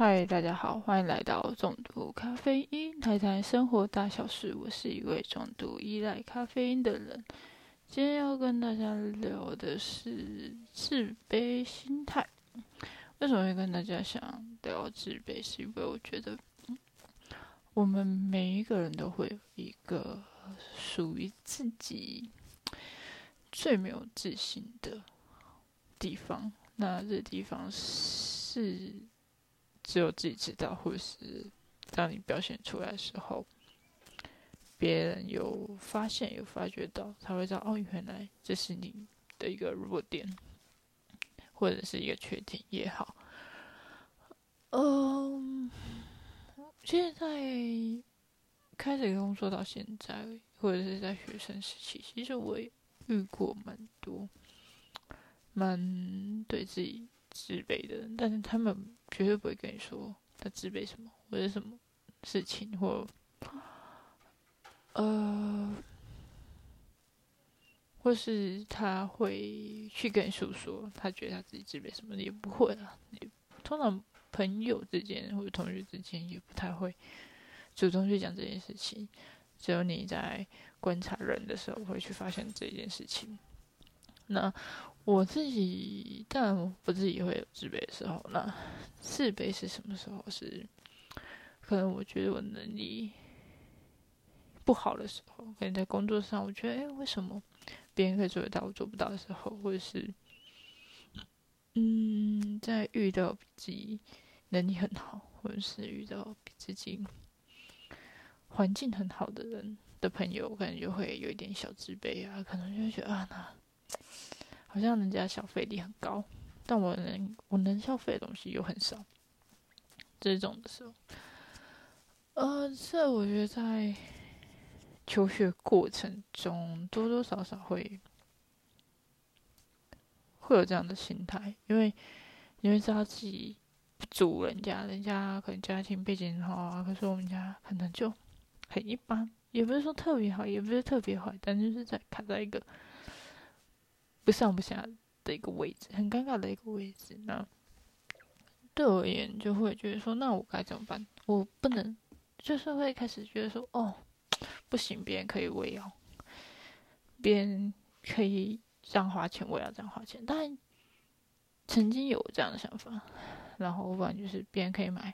嗨，大家好，欢迎来到重度咖啡因，谈谈生活大小事。我是一位重度依赖咖啡因的人。今天要跟大家聊的是自卑心态。为什么会跟大家想聊自卑？是因为我觉得，我们每一个人都会有一个属于自己最没有自信的地方。那这地方是。只有自己知道，或者是当你表现出来的时候，别人有发现、有发觉到，才会知道哦，原来这是你的一个弱点，或者是一个缺点也好。嗯，现在开始工作到现在，或者是在学生时期，其实我也遇过蛮多，蛮对自己。自卑的人，但是他们绝对不会跟你说他自卑什么，或者什么事情，或呃，或是他会去跟你诉说，他觉得他自己自卑什么的，也不会啊。通常朋友之间或者同学之间也不太会主动去讲这件事情，只有你在观察人的时候会去发现这件事情。那。我自己，但我自己会有自卑的时候。那自卑是什么时候？是可能我觉得我能力不好的时候，可能在工作上，我觉得，哎，为什么别人可以做得到，我做不到的时候，或者是，嗯，在遇到比自己能力很好，或者是遇到比自己环境很好的人的朋友，我感觉就会有一点小自卑啊，可能就会觉得啊，那。好像人家消费力很高，但我能我能消费的东西又很少。这种的时候，呃，这我觉得在求学过程中多多少少会会有这样的心态，因为因为知道自己不足人家，人家可能家庭背景好啊，可是我们家可能就很一般，也不是说特别好，也不是特别坏，但就是在卡在一个。不上不下的一个位置，很尴尬的一个位置。那对我而言，就会觉得说，那我该怎么办？我不能，就是会开始觉得说，哦，不行，别人可以我也要，别人可以这样花钱，我也要这样花钱。但曾经有这样的想法，然后不然就是别人可以买，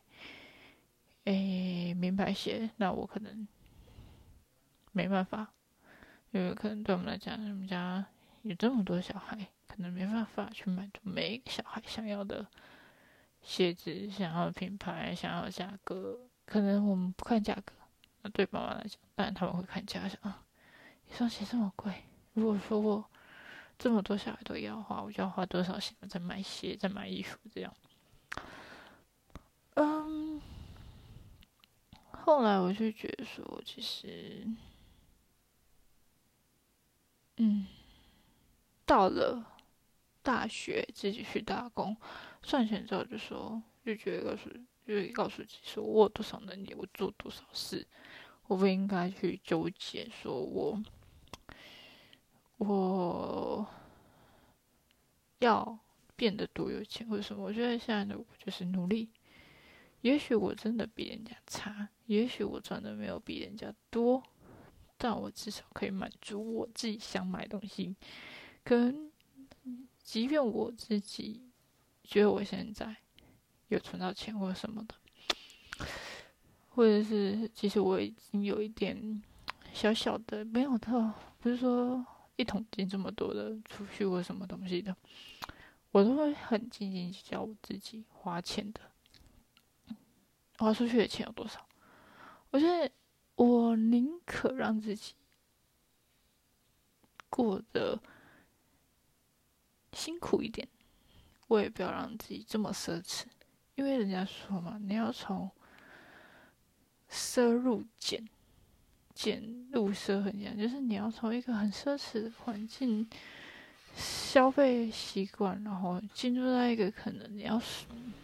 诶，名牌鞋，那我可能没办法，因为可能对我们来讲，我们家。有这么多小孩，可能没办法去满足每一个小孩想要的鞋子、想要的品牌、想要的价格。可能我们不看价格，那对爸妈来讲，当然他们会看价。想啊，一双鞋这么贵，如果说我这么多小孩都要花，我就要花多少钱再买鞋、再买衣服这样？嗯，后来我就觉得说，其实，嗯。到了大学，自己去打工，赚钱之后就说，就觉得告诉，就告诉自己说，我有多少能力，我做多少事，我不应该去纠结，说我我要变得多有钱或者什么。我觉得现在的我就是努力，也许我真的比人家差，也许我赚的没有比人家多，但我至少可以满足我自己想买东西。跟，即便我自己觉得我现在有存到钱或什么的，或者是其实我已经有一点小小的没有到，不是说一桶金这么多的储蓄或什么东西的，我都会很斤斤计较我自己花钱的，花出去的钱有多少。我觉得我宁可让自己过得。辛苦一点，我也不要让自己这么奢侈，因为人家说嘛，你要从奢入俭，俭入奢很讲，就是你要从一个很奢侈的环境消费习惯，然后进入到一个可能你要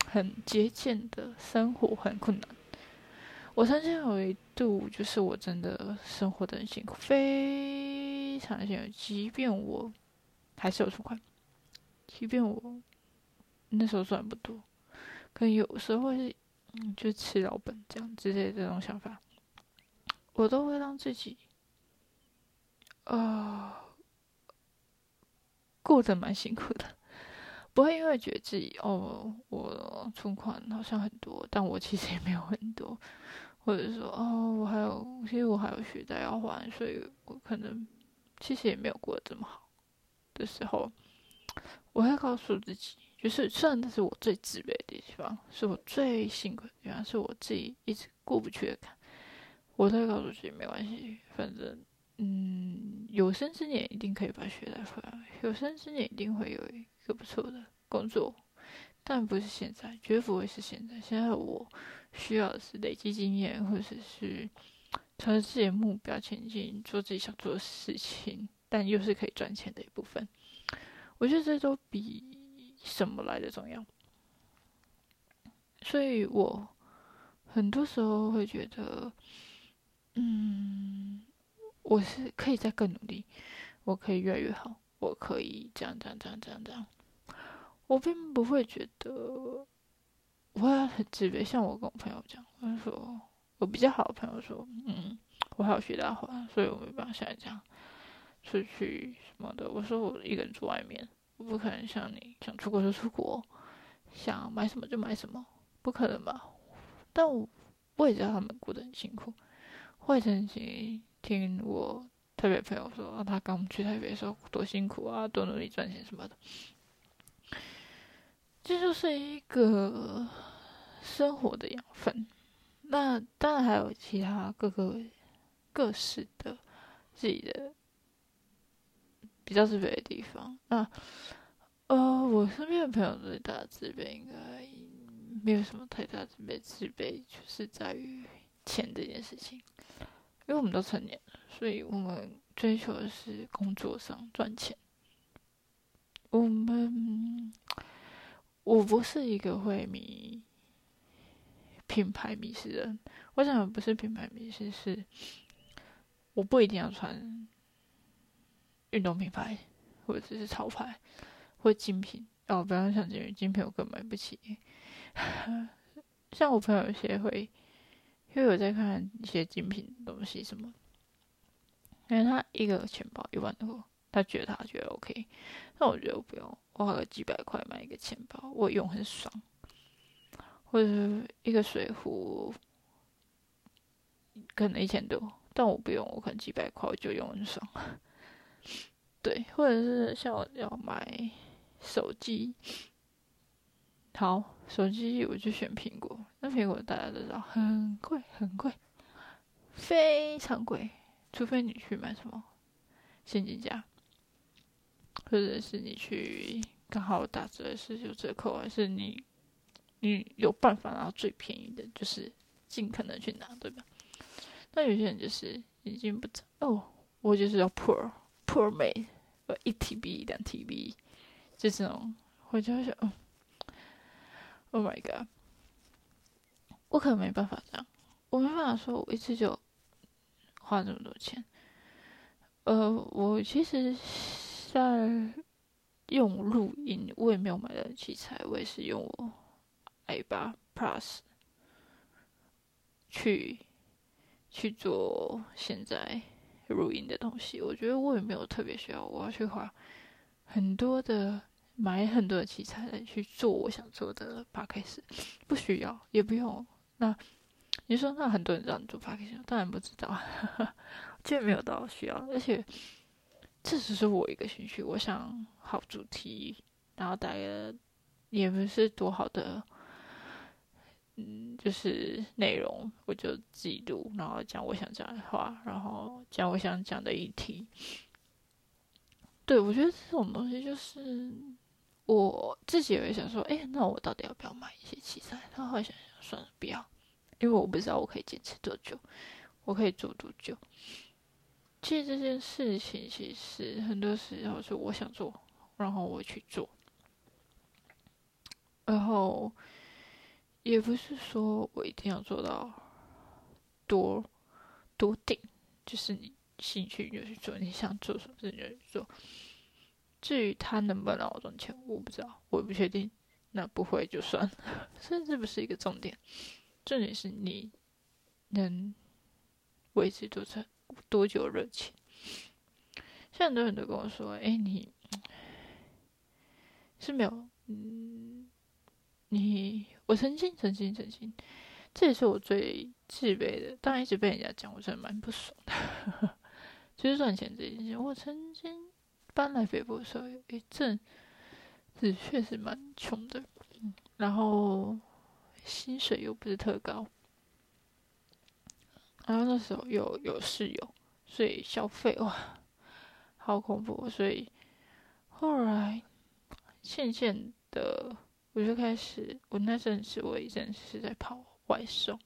很节俭的生活，很困难。我曾经有一度，就是我真的生活的很辛苦，非常辛苦，即便我还是有存款。即便我那时候赚不多，可有时候会是嗯，就吃老本这样之类的这种想法，我都会让自己，呃，过得蛮辛苦的。不会因为觉得自己哦，我存款好像很多，但我其实也没有很多，或者说哦，我还有，其实我还有学贷要还，所以我可能其实也没有过得这么好的时候，我会告诉自己，就是虽然这是我最自卑的地方，是我最辛苦的地方，是我自己一直过不去的坎，我都会告诉自己没关系，反正嗯，有生之年一定可以把学贷还，有生之年一定会有。一个不错的工作，但不是现在，绝不会是现在。现在我需要的是累积经验，或者是朝着自己的目标前进，做自己想做的事情，但又是可以赚钱的一部分。我觉得这都比什么来的重要。所以我很多时候会觉得，嗯，我是可以再更努力，我可以越来越好。我可以这样这样这样这样这样，我并不会觉得我会很自卑。像我跟我朋友讲，我说我比较好的朋友说，嗯，我还有学大话，所以我没办法像你这样出去什么的。我说我一个人住外面，我不可能像你想出国就出国，想买什么就买什么，不可能吧？但我我也知道他们过得很辛苦，会曾经听我。特别朋友说，他刚去台北的时候多辛苦啊，多努力赚钱什么的。这就是一个生活的养分。那当然还有其他各个各式的自己的比较自卑的地方。那呃，我身边的朋友最大的自卑应该没有什么太大自卑，自卑就是在于钱这件事情。因为我们都成年了，所以我们追求的是工作上赚钱。我们，我不是一个会迷品牌迷失的人。我想不是品牌迷失，是我不一定要穿运动品牌，或者是潮牌或精品。哦，不要想精品，精品我根本买不起。像我朋友有些会。因为我在看一些精品东西什么，因为他一个钱包一万多，他觉得他觉得 OK，但我觉得我不用，我花个几百块买一个钱包，我用很爽。或者一个水壶，可能一千多，但我不用，我可能几百块我就用很爽。对，或者是像我要买手机。好，手机我就选苹果。那苹果大家都知道很贵，很贵，非常贵。除非你去买什么现金价，或者是你去刚好打折是有折扣，还是你你有办法拿到最便宜的，就是尽可能去拿，对吧？那有些人就是已经不哦，我就是要 Pro Pro 美，呃，一 TB 两 TB，就这种，我就想，嗯。Oh my god！我可能没办法这样，我没办法说我一次就花这么多钱。呃，我其实，在用录音，我也没有买的器材，我也是用我 i 八 Plus 去去做现在录音的东西。我觉得我也没有特别需要，我要去花很多的。买很多的器材来去做我想做的 p a c k a g e 不需要也不用。那你说那很多人让你做 p a c k a g e 当然不知道，这没有到需要。而且这只是我一个兴趣，我想好主题，然后大概也不是多好的，嗯，就是内容，我就记录，然后讲我想讲的话，然后讲我想讲的议题。对我觉得这种东西就是。我自己也会想说，哎，那我到底要不要买一些器材？然后想想，算了，不要，因为我不知道我可以坚持多久，我可以做多久。其实这件事情，其实很多时候是我想做，然后我去做，然后也不是说我一定要做到多多定，就是你兴趣就去做，你想做什么事就去做。至于他能不能让我赚钱，我不知道，我也不确定。那不会就算了，甚至不是一个重点。重点是你能维持多长多久热情。像很多人都跟我说：“哎，你是没有，嗯，你我曾经曾经曾经，这也是我最自卑的。当然一直被人家讲，我真的蛮不爽的。就是赚钱这件事，我曾经搬来北部的时候，一阵子确实蛮穷的，然后薪水又不是特高，然后那时候又有室友，所以消费哇。”好恐怖，所以后来渐渐的，我就开始，我那阵子我一阵是在跑外送，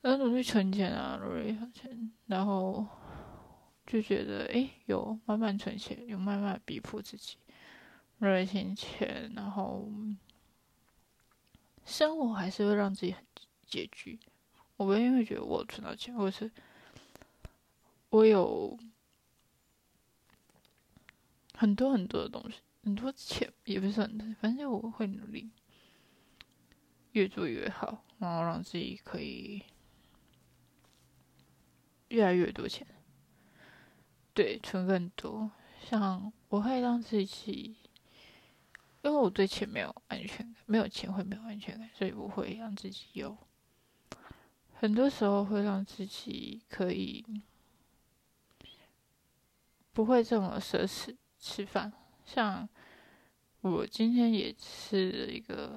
然后努力存钱啊，努力存钱，然后就觉得，哎，有慢慢存钱，有慢慢逼迫自己，努力存钱，然后生活还是会让自己很拮据。我不会因为觉得我存到钱，或者是我有。很多很多的东西，很多钱也不是很多，反正我会努力，越做越好，然后让自己可以越来越多钱，对，存更多。像我会让自己，因为我对钱没有安全感，没有钱会没有安全感，所以我会让自己有，很多时候会让自己可以不会这么奢侈。吃饭，像我今天也吃了一个，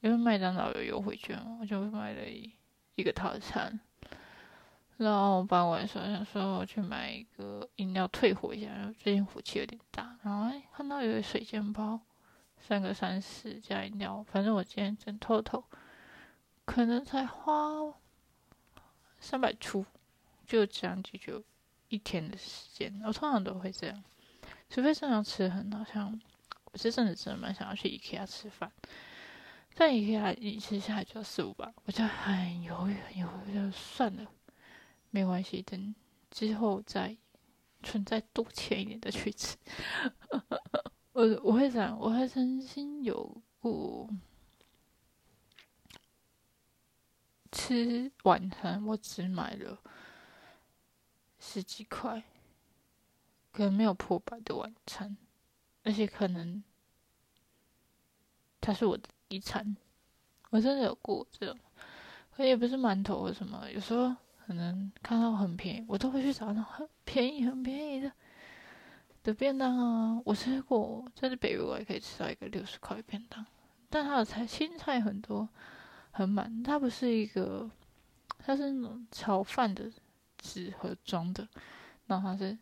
因为麦当劳有优惠券，我就买了一一个套餐。然后傍晚时候想说我去买一个饮料退火一下，然后最近火气有点大，然后哎看到有个水煎包，三个三四加饮料，反正我今天整透透，可能才花三百出，就这样解决一天的时间。我通常都会这样。除非正常吃很好像我这阵子真的蛮想要去 IKEA 吃饭，但 IKEA 一吃下来就要四五百，我就很犹豫，很犹豫就算了，没关系，等之后再存在多钱一点的去吃。我我会想，我还曾经有过吃晚餐，我只买了十几块。可能没有破百的晚餐，而且可能它是我的遗产，我真的有过这种，可也不是馒头或什么，有时候可能看到很便宜，我都会去找那种很便宜、很便宜的的便当啊。我吃过，在北我也可以吃到一个六十块的便当，但它的菜青菜很多，很满，它不是一个，它是那种炒饭的纸盒装的，然后它是。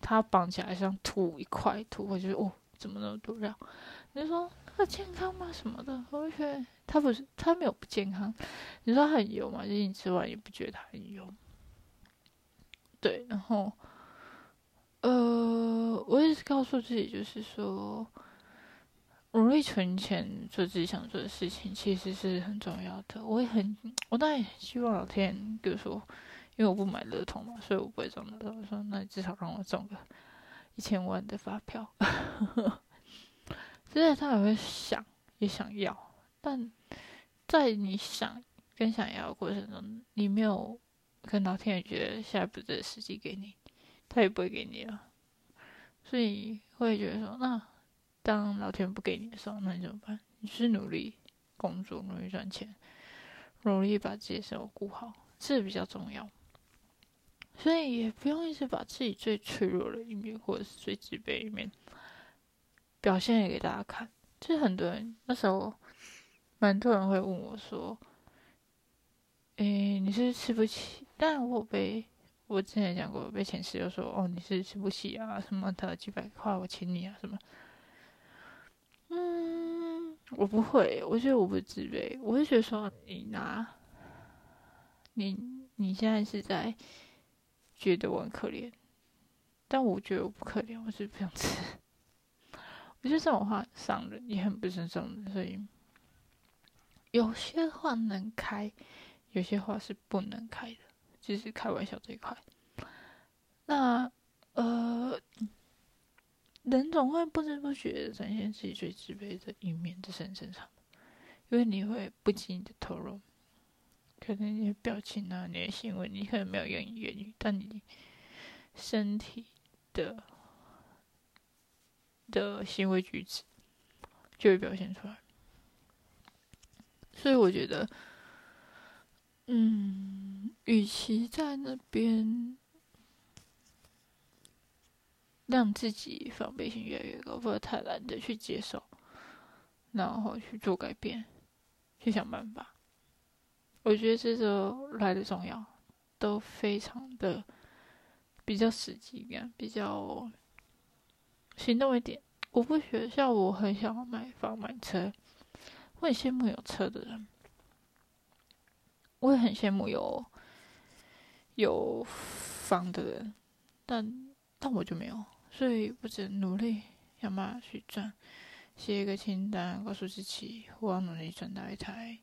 它绑起来像吐一块吐，我觉得哦，怎么那么多料？你说他健康吗？什么的？我觉得它不是，它没有不健康。你说它很油嘛？就是你吃完也不觉得它很油。对，然后，呃，我也是告诉自己，就是说，努力存钱做自己想做的事情，其实是很重要的。我也很，我当然也希望老天，比如说。因为我不买乐透嘛，所以我不会中乐透。我说，那你至少让我中个一千万的发票。现在他也会想，也想要，但在你想跟想要的过程中，你没有跟老天爷觉得现在不是时机给你，他也不会给你了。所以会觉得说，那当老天不给你的时候，那你怎么办？你是努力工作，努力赚钱，努力把自己生活过好，这比较重要。所以也不用一直把自己最脆弱的一面，或者是最自卑一面表现给大家看。其实很多人那时候，蛮多人会问我说：“诶，你是吃不起？”但我被我之前讲过，被前室友说：“哦，你是吃不起啊？什么的几百块我请你啊？什么？”嗯，我不会，我觉得我不自卑，我会觉得说你拿，你你现在是在。觉得我很可怜，但我觉得我不可怜，我是不想吃。我觉得这种话伤人，也很不尊重人，所以有些话能开，有些话是不能开的，就是开玩笑这一块。那呃，人总会不知不觉的展现自己最自卑的一面，这是很正常。因为你会不经意的透露，可能你的表情啊，你的行为，你可能没有言语言语，但你身体的的行为举止就会表现出来。所以我觉得，嗯，与其在那边让自己防备心越来越高，或者太懒得去接受，然后去做改变。去想办法，我觉得这都来的重要，都非常的比较实际一点，比较行动一点。我不学校，我很想要买房买车，我很羡慕有车的人，我也很羡慕有有房的人，但但我就没有，所以我只能努力想办法去赚。写一个清单，告诉自己我要努力赚到一台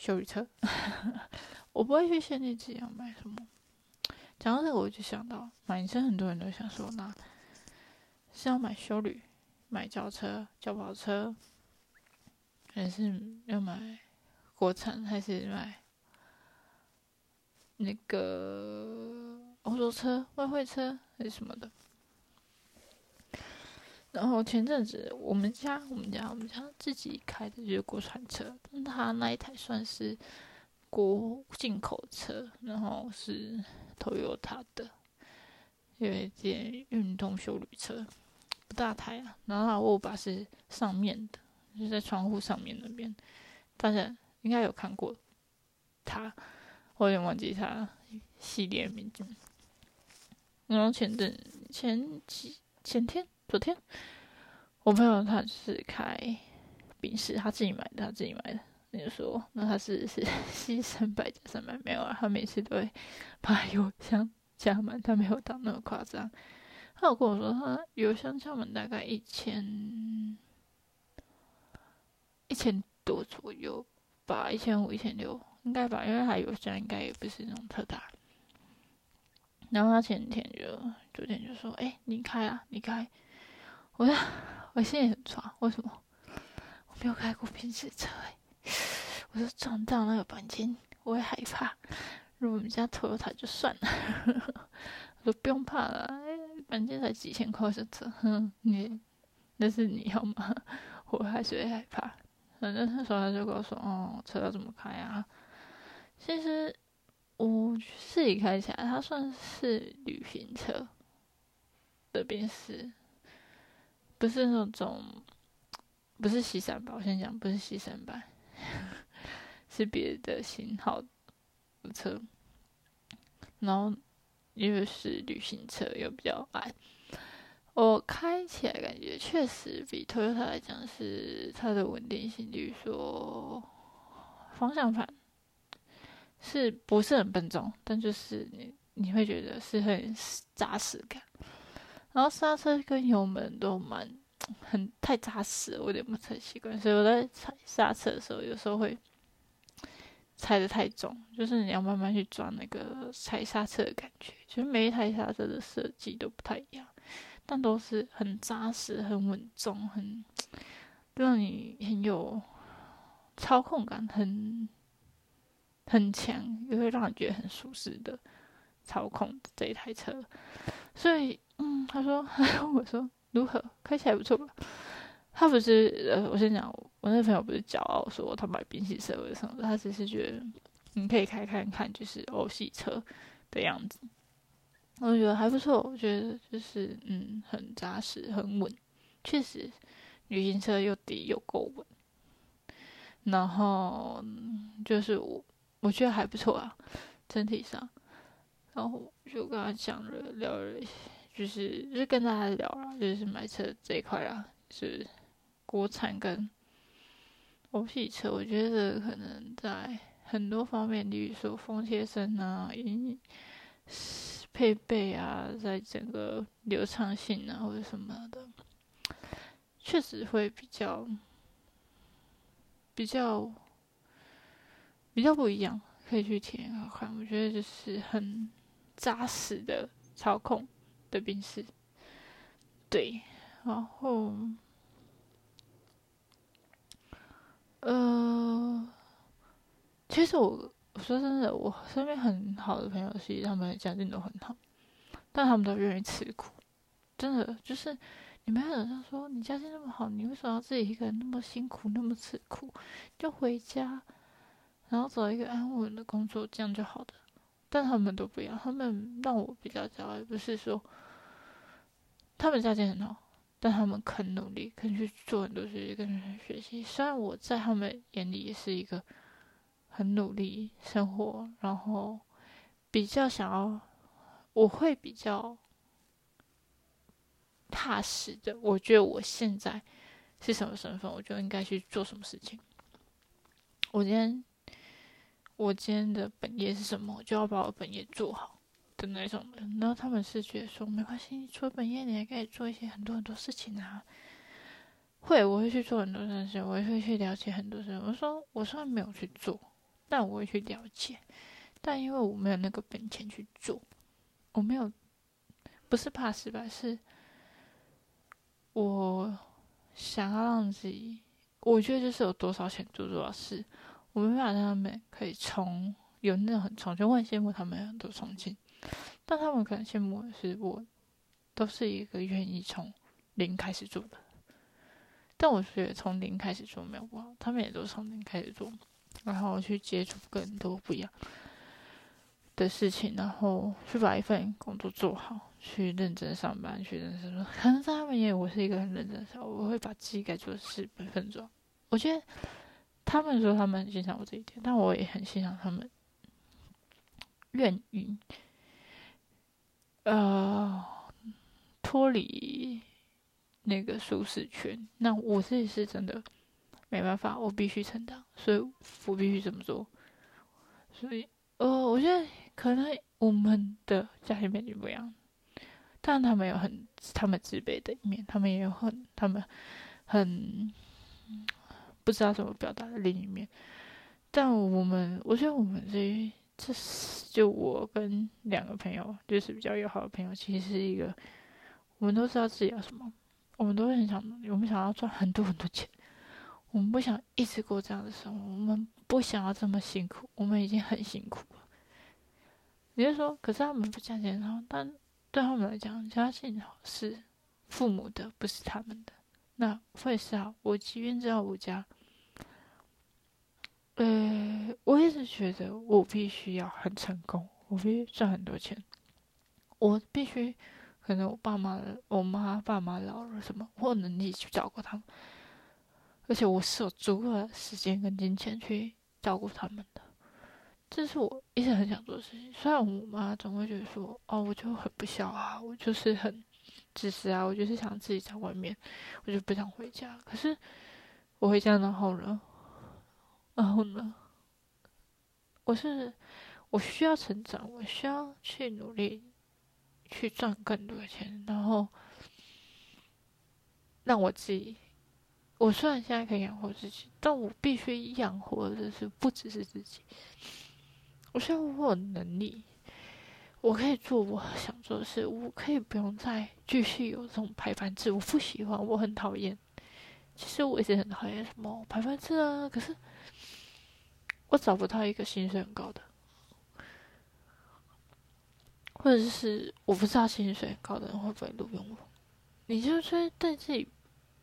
修理车。我不会去限定自己要买什么。讲到这个，我就想到买车，很多人都想说，那是要买修旅、买轿车、轿跑车，还是要买国产，还是买那个欧洲车、外汇车，还是什么的？然后前阵子我们家我们家我们家自己开的就是国产车，但他那一台算是国进口车，然后是 Toyota 的，有一件运动修旅车，不大台啊。然后握把是上面的，就在窗户上面那边，大家应该有看过它，我有点忘记它系列名字。然后前阵前几前天。昨天，我朋友他是开宾士，他自己买的，他自己买的。你就说，那他是是牺牲百加三百没有啊？他每次都会把油箱加满，他没有到那么夸张。他有跟我说，他油箱加满大概一千一千多左右吧，一千五、一千六应该吧，因为他油箱应该也不是那种特大。然后他前天就昨天就说：“哎，你开啊，你开。”我说，我心里很抓，为什么？我没有开过宾士车。我说撞到那个钣金，我会害怕。如果我们家偷了它就算了。我说不用怕了，钣金才几千块的车，哼，你那是你要吗？我还是会害怕。反正那时候他就跟我说，哦，车要怎么开啊？其实我自己开起来，它算是旅行车的宾士。不是那种，不是西三版。我先讲，不是西三版，是别的型号的车。然后因为是旅行车，又比较矮，我开起来感觉确实比 Toyota 来讲是它的稳定性，比如说方向盘是不是很笨重，但就是你你会觉得是很扎实感。然后刹车跟油门都蛮很太扎实，我有点不太习惯，所以我在踩刹车的时候，有时候会踩的太重，就是你要慢慢去抓那个踩刹车的感觉。其实每一台刹车的设计都不太一样，但都是很扎实、很稳重、很让你很有操控感，很很强，也会让你觉得很舒适的操控这一台车，所以。嗯，他说，我说如何开起来不错吧？他不是呃，我先讲，我那朋友不是骄傲说他买宾系车为什么？他只是觉得你可以开看看，就是欧系车的样子。我觉得还不错，我觉得就是嗯，很扎实，很稳。确实，旅行车又低又够稳。然后就是我我觉得还不错啊，整体上。然后就跟他讲了，聊了一些。就是就跟大家聊了，就是买车这一块啊，是国产跟欧系车，我觉得可能在很多方面，例如说风切声啊、音配备啊，在整个流畅性啊或者什么的，确实会比较比较比较不一样，可以去体验看看。我觉得就是很扎实的操控。的冰室，对，然后呃，其实我我说真的，我身边很好的朋友，其实他们家境都很好，但他们都愿意吃苦。真的就是，你没有人说你家境那么好，你为什么要自己一个人那么辛苦，那么吃苦？就回家，然后找一个安稳的工作，这样就好的。但他们都不一样，他们让我比较骄傲，不是说他们家境很好，但他们肯努力，肯去做很多事情，跟人学习。虽然我在他们眼里也是一个很努力生活，然后比较想要，我会比较。踏实的，我觉得我现在是什么身份，我就应该去做什么事情。我今天，我今天的本业是什么，我就要把我本业做好的那种的。然后他们是觉得说，没关系，除了本业，你还可以做一些很多很多事情啊。会，我会去做很多事情，我会去了解很多事情。我说，我虽然没有去做，但我会去了解。但因为我没有那个本钱去做，我没有，不是怕失败，是。我想要让自己，我觉得就是有多少钱做多少事。我没办法让他们可以从有那种很冲劲，我很羡慕他们很多冲劲，但他们可能羡慕的是我，都是一个愿意从零开始做的。但我觉得从零开始做没有不好，他们也都从零开始做，然后去接触更多不一样的事情，然后去把一份工作做好。去认真上班，去认真说，可能在他们眼里，我是一个很认真的，我会把自己该做的事本分做。我觉得他们说他们很欣赏我这一点，但我也很欣赏他们愿意呃脱离那个舒适圈。那我自己是真的没办法，我必须成长，所以我必须这么做。所以呃，我觉得可能我们的家庭背景不一样。但他们有很他们自卑的一面，他们也有很他们很不知道怎么表达的另一面。但我们，我觉得我们这这是就我跟两个朋友，就是比较友好的朋友，其实是一个，我们都知道自己要什么，我们都很想，我们想要赚很多很多钱，我们不想一直过这样的生活，我们不想要这么辛苦，我们已经很辛苦了。你就说，可是他们不加钱好，但。对他们来讲，家境好是父母的，不是他们的。那会是啊，我即便知道我家，呃，我一直觉得我必须要很成功，我必须赚很多钱，我必须可能我爸妈、我妈、爸妈老了什么，我有能力去照顾他们，而且我是有足够的时间跟金钱去照顾他们的。这是我一直很想做的事情。虽然我妈总会觉得说：“哦，我就很不孝啊，我就是很自私啊，我就是想自己在外面，我就不想回家。”可是我回家然后呢？然后呢？我是我需要成长，我需要去努力去赚更多的钱，然后让我自己。我虽然现在可以养活自己，但我必须养活的是不只是自己。我希望我有能力，我可以做我想做的事，我可以不用再继续有这种排班制。我不喜欢，我很讨厌。其实我一直很讨厌什么排班制啊，可是我找不到一个薪水很高的，或者是我不知道薪水很高的人会不会录用我。你就是对自己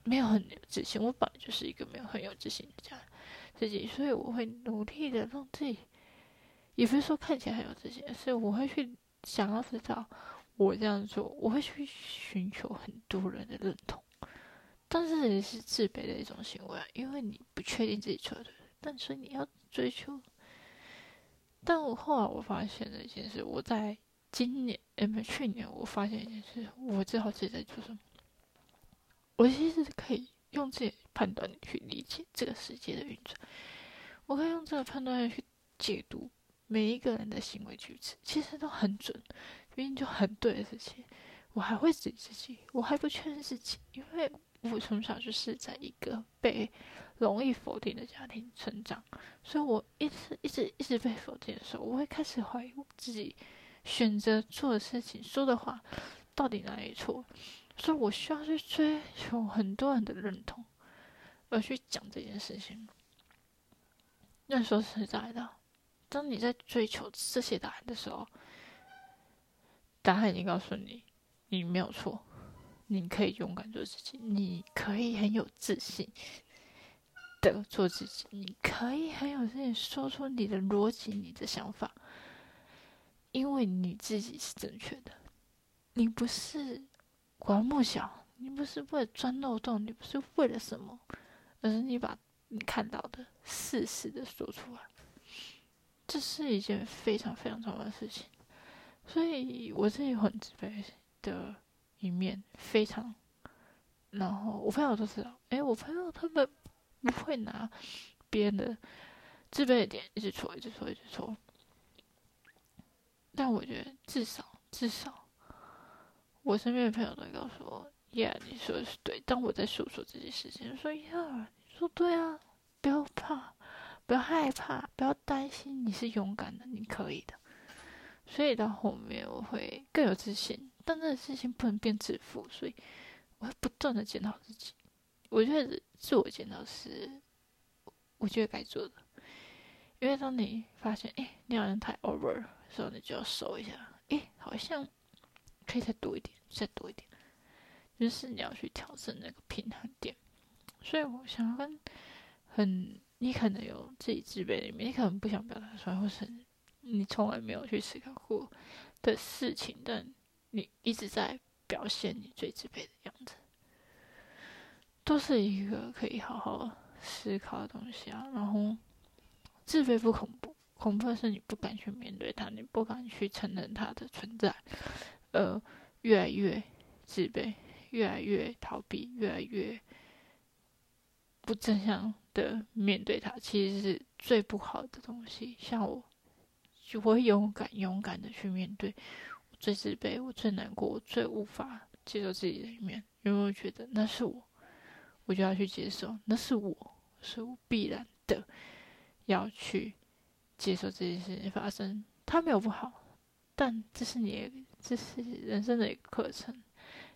没有很有自信，我本来就是一个没有很有自信的家自己，所以我会努力的让自己。也不是说看起来很有自信，是我会去想要知道我这样做，我会去寻求很多人的认同，但是也是自卑的一种行为，因为你不确定自己做的，但是你要追求。但我后来我发现了一件事，我在今年，哎，没去年，我发现一件事，我知道自己在做什么。我其实可以用自己判断去理解这个世界的运转，我可以用这个判断去解读。每一个人的行为举止其实都很准，明明就很对的事情，我还会自己自己，我还不确认自己，因为我从小就是在一个被容易否定的家庭成长，所以我一直一直一直被否定的时候，我会开始怀疑我自己选择做的事情、说的话到底哪里错，所以我需要去追求很多人的认同，而去讲这件事情。那说实在的，当你在追求这些答案的时候，答案已经告诉你，你没有错，你可以勇敢做自己，你可以很有自信的做自己，你可以很有自信说出你的逻辑、你的想法，因为你自己是正确的，你不是刮目小，你不是为了钻漏洞，你不是为了什么，而是你把你看到的事实的说出来，这是一件非常非常重要的事情。所以我自己很自卑的一面，非常。然后我朋友都知道，哎，我朋友他们不会拿别人的自卑的点一直戳，一直戳，一直戳。但我觉得至少至少，我身边的朋友都告诉我，Yeah，你说的是对。当我在诉说这件事情，说 Yeah，你说对啊，不要怕，不要害怕，不要担心，你是勇敢的，你可以的。所以到后面我会更有自信，但这个事情不能变自负，所以我会不断的检讨自己。我觉得自我检讨是我觉得该做的，因为当你发现哎，你好像太 over 的时候，你就要收一下，哎，好像可以再多一点，再多一点，就是你要去调整那个平衡点。所以我想跟很你可能有自己自卑的一面，你可能不想表达出来，或是。你从来没有去思考过的事情，但你一直在表现你最自卑的样子，都是一个可以好好思考的东西啊。然后，自卑不恐怖，恐怖的是你不敢去面对它，你不敢去承认它的存在，呃，越来越自卑，越来越逃避，越来越不正向的面对它，其实是最不好的东西。像我。就会勇敢、勇敢的去面对我最自卑、我最难过、我最无法接受自己的一面，因为我觉得那是我，我就要去接受，那是我，是我必然的要去接受这件事情发生。它没有不好，但这是你，这是人生的一个课程。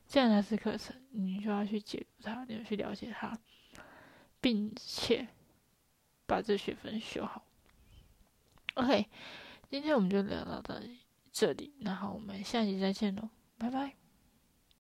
既然它是课程，你就要去解读它，你要去了解它，并且把这学分修好。OK。今天我们就聊到到这里，然后我们下期再见喽，拜拜。